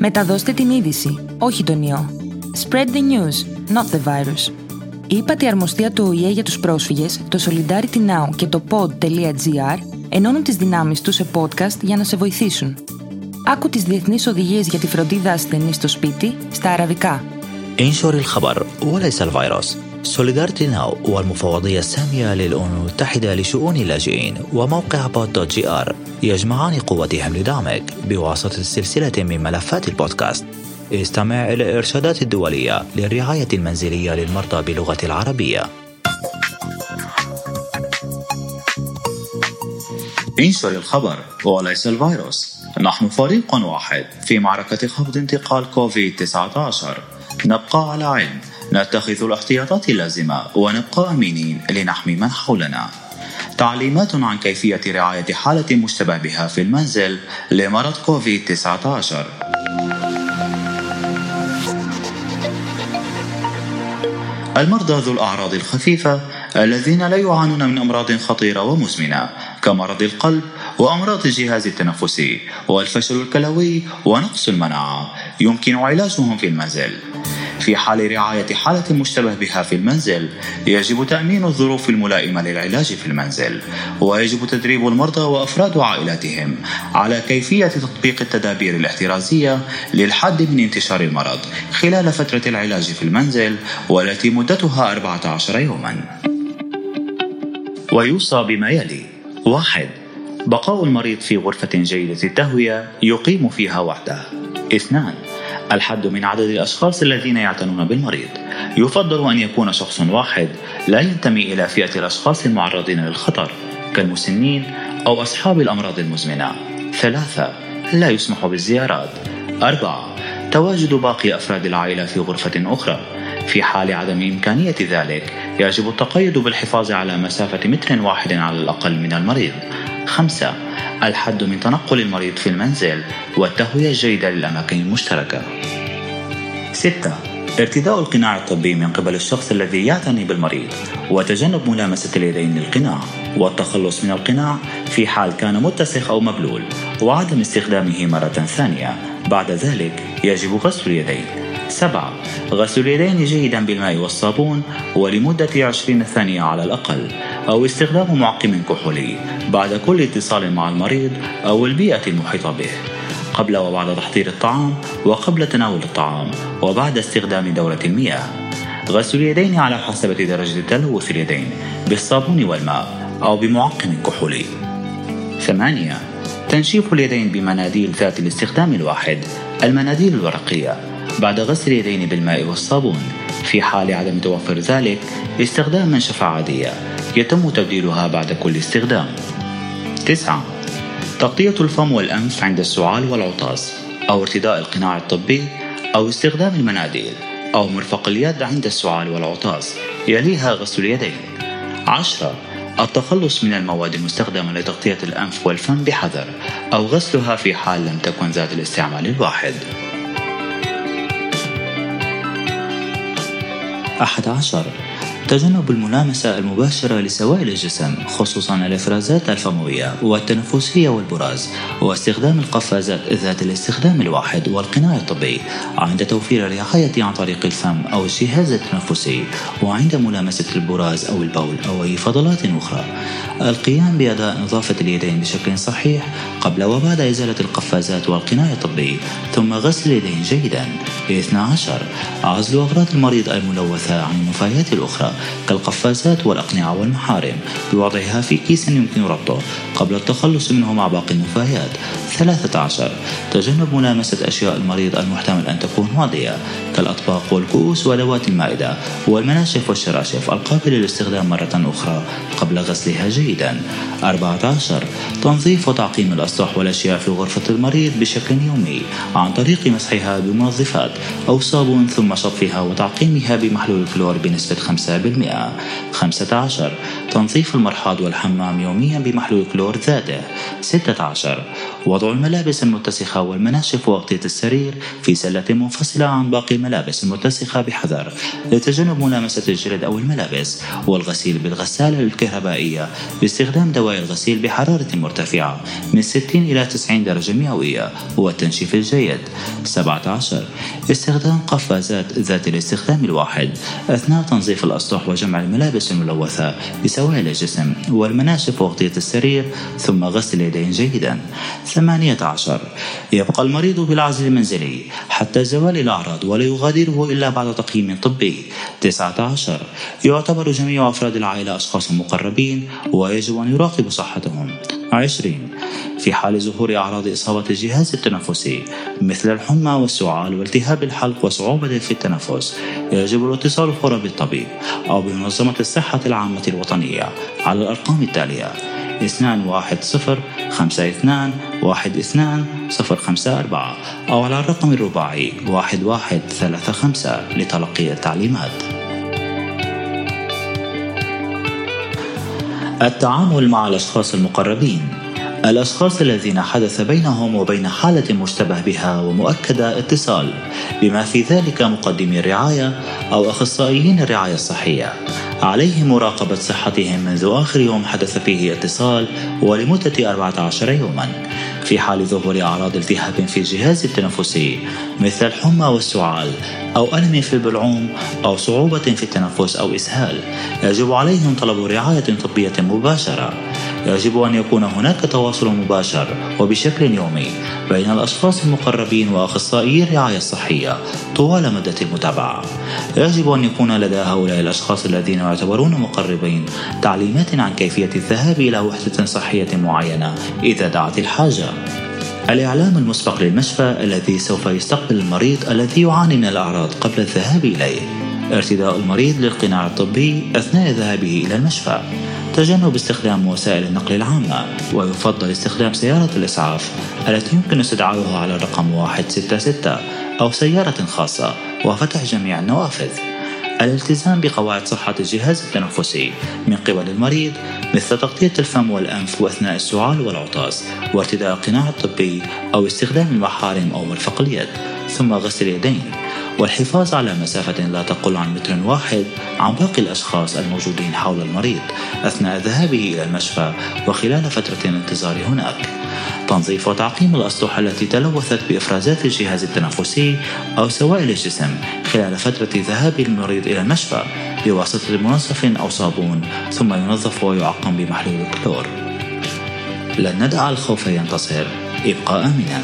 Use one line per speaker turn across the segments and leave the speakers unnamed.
Μεταδώστε την είδηση, όχι τον ιό. Spread the news, not the virus. Η ύπατη αρμοστία του ΟΗΕ για τους πρόσφυγες, το Solidarity Now και το pod.gr ενώνουν τις δυνάμεις τους σε podcast για να σε βοηθήσουν. Άκου τις διεθνείς οδηγίες για τη φροντίδα ασθενή στο σπίτι στα αραβικά.
انشر الخبر وليس الفيروس سوليدارتي ناو والمفوضية السامية للأمم المتحدة لشؤون اللاجئين وموقع بود دوت جي آر يجمعان قوتهم لدعمك بواسطة سلسلة من ملفات البودكاست. استمع إلى الإرشادات الدولية للرعاية المنزلية للمرضى بلغة العربية.
انشر الخبر وليس الفيروس. نحن فريق واحد في معركة خفض انتقال كوفيد 19 نبقى على علم. نتخذ الاحتياطات اللازمة ونبقى أمينين لنحمي من حولنا. تعليمات عن كيفية رعاية حالة مشتبه بها في المنزل لمرض كوفيد 19 المرضى ذو الأعراض الخفيفة الذين لا يعانون من أمراض خطيرة ومزمنة كمرض القلب وأمراض الجهاز التنفسي والفشل الكلوي ونقص المناعة يمكن علاجهم في المنزل. في حال رعاية حالة مشتبه بها في المنزل. يجب تأمين الظروف الملائمة للعلاج في المنزل. ويجب تدريب المرضى وأفراد عائلاتهم على كيفية تطبيق التدابير الاحترازية للحد من انتشار المرض خلال فترة العلاج في المنزل والتي مدتها 14 يوما. ويوصى بما يلي. واحد بقاء المريض في غرفة جيدة التهوية يقيم فيها وحده. اثنان الحد من عدد الأشخاص الذين يعتنون بالمريض. يفضل أن يكون شخص واحد لا ينتمي إلى فئة الأشخاص المعرضين للخطر كالمسنين أو أصحاب الأمراض المزمنة. ثلاثة لا يسمح بالزيارات. أربعة تواجد باقي أفراد العائلة في غرفة أخرى. في حال عدم إمكانية ذلك يجب التقيد بالحفاظ على مسافة متر واحد على الأقل من المريض. خمسة الحد من تنقل المريض في المنزل والتهوية الجيدة للأماكن المشتركة. ستة. ارتداء القناع الطبي من قبل الشخص الذي يعتني بالمريض وتجنب ملامسة اليدين للقناع والتخلص من القناع في حال كان متسخ أو مبلول وعدم استخدامه مرة ثانية. بعد ذلك يجب غسل اليدين. سبعة. غسل اليدين جيدا بالماء والصابون ولمدة 20 ثانية على الأقل أو استخدام معقم كحولي بعد كل اتصال مع المريض أو البيئة المحيطة به. قبل وبعد تحضير الطعام وقبل تناول الطعام وبعد استخدام دورة المياه. غسل اليدين على حسب درجة تلوث اليدين بالصابون والماء أو بمعقم كحولي. ثمانية تنشيف اليدين بمناديل ذات الاستخدام الواحد المناديل الورقية. بعد غسل اليدين بالماء والصابون في حال عدم توفر ذلك استخدام منشفة عادية يتم تبديلها بعد كل استخدام. تسعة تغطية الفم والأنف عند السعال والعطاس أو ارتداء القناع الطبي أو استخدام المناديل أو مرفق اليد عند السعال والعطاس. يليها غسل اليدين. عشرة التخلص من المواد المستخدمة لتغطية الأنف والفم بحذر أو غسلها في حال لم تكن ذات الاستعمال الواحد. أحد عشر تجنب الملامسة المباشرة لسوائل الجسم خصوصا الإفرازات الفموية والتنفسية والبراز واستخدام القفازات ذات الاستخدام الواحد والقناع الطبي. عند توفير الرعاية عن طريق الفم أو الجهاز التنفسي وعند ملامسة البراز أو البول أو أي فضلات أخرى. القيام بأداء نظافة اليدين بشكل صحيح قبل وبعد إزالة القفازات والقناع الطبي ثم غسل اليدين جيدا. 12 عزل أغراض المريض الملوثة عن النفايات الأخرى كالقفازات والأقنعة والمحارم. بوضعها في كيس يمكن ربطه. قبل التخلص منه مع باقي النفايات 13 تجنب ملامسة أشياء المريض المحتمل أن تكون ماضية كالأطباق والكؤوس وأدوات المائدة والمناشف والشراشف القابلة للاستخدام مرة أخرى قبل غسلها جيدا. 14 تنظيف وتعقيم الأسطح والأشياء في غرفة المريض بشكل يومي عن طريق مسحها بمنظفات أو صابون ثم شطفها وتعقيمها بمحلول الكلور بنسبة 5% 15 تنظيف المرحاض والحمام يوميا بمحلول كلور ذاته 16 وضع الملابس المتسخة والمناشف وأغطية السرير في سلة منفصلة عن باقي الملابس المتسخة بحذر. لتجنب ملامسة الجلد أو الملابس والغسيل بالغسالة الكهربائية باستخدام دواء الغسيل بحرارة مرتفعة من 60 إلى 90 درجة مئوية والتنشيف الجيد. 17 استخدام قفازات ذات الاستخدام الواحد أثناء تنظيف الأسطح وجمع الملابس الملوثة بسوائل الجسم والمناشف وأغطية السرير ثم غسل اليدين جيدا. 18 يبقى المريض بالعزل المنزلي حتى زوال الأعراض ولا يغادره إلا بعد تقييم طبي. 19 يعتبر جميع أفراد العائلة أشخاص مقربين ويجب أن يراقب صحتهم. 20 في حال ظهور أعراض إصابة الجهاز التنفسي مثل الحمى والسعال والتهاب الحلق وصعوبة في التنفس يجب الاتصال فورا بالطبيب أو بمنظمة الصحة العامة الوطنية على الأرقام التالية. اثنان واحد صفر خمسة اثنان واحد اثنان صفر خمسة أربعة أو على الرقم الرباعي واحد واحد ثلاثة خمسة لتلقي التعليمات. التعامل مع الأشخاص المقربين. الأشخاص الذين حدث بينهم وبين حالة مشتبه بها ومؤكدة اتصال بما في ذلك مقدمي الرعاية أو أخصائيين الرعاية الصحية. عليه مراقبة صحتهم منذ آخر يوم حدث فيه اتصال ولمدة 14 يوما في حال ظهور أعراض التهاب في الجهاز التنفسي مثل الحمى والسعال أو ألم في البلعوم أو صعوبة في التنفس أو إسهال. يجب عليهم طلب رعاية طبية مباشرة. يجب أن يكون هناك تواصل مباشر وبشكل يومي بين الأشخاص المقربين وأخصائيي الرعاية الصحية طوال مدة المتابعة. يجب أن يكون لدى هؤلاء الأشخاص الذين يعتبرون مقربين تعليمات عن كيفية الذهاب إلى وحدة صحية معينة إذا دعت الحاجة. الإعلام المسبق للمشفى الذي سوف يستقبل المريض الذي يعاني من الأعراض قبل الذهاب إليه. ارتداء المريض للقناع الطبي أثناء ذهابه إلى المشفى. تجنب استخدام وسائل النقل العامة ويفضل استخدام سيارة الإسعاف التي يمكن استدعائها على الرقم 166 أو سيارة خاصة وفتح جميع النوافذ. الالتزام بقواعد صحة الجهاز التنفسي من قبل المريض مثل تغطية الفم والأنف أثناء السعال والعطاس وارتداء القناع الطبي أو استخدام المحارم أو مرفق اليد ثم غسل اليدين. والحفاظ على مسافة لا تقل عن متر واحد عن باقي الأشخاص الموجودين حول المريض أثناء ذهابه إلى المشفى وخلال فترة الانتظار هناك. تنظيف وتعقيم الأسطح التي تلوثت بإفرازات الجهاز التنفسي أو سوائل الجسم خلال فترة ذهاب المريض إلى المشفى بواسطة منظف أو صابون ثم ينظف ويعقم بمحلول الكلور لن ندع الخوف ينتصر. ابقى آمنا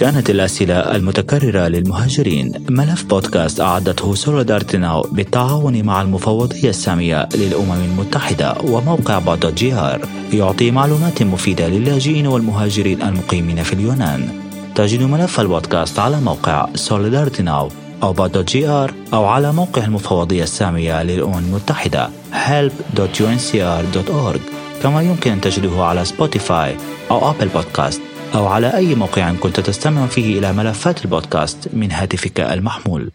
كانت الأسئلة المتكررة للمهاجرين. ملف بودكاست أعدته Solidarity بالتعاون مع المفوضية السامية للأمم المتحدة وموقع pod.gr. يعطي معلومات مفيدة للاجئين والمهاجرين المقيمين في اليونان. تجد ملف البودكاست على موقع Solidarity أو بعض جي آر أو على موقع المفوضية السامية للأمم المتحدة. help.unhcr.org كما يمكن أن تجده على سبوتيفاي أو أبل بودكاست أو على أي موقع كنت تستمع فيه إلى ملفات البودكاست من هاتفك المحمول.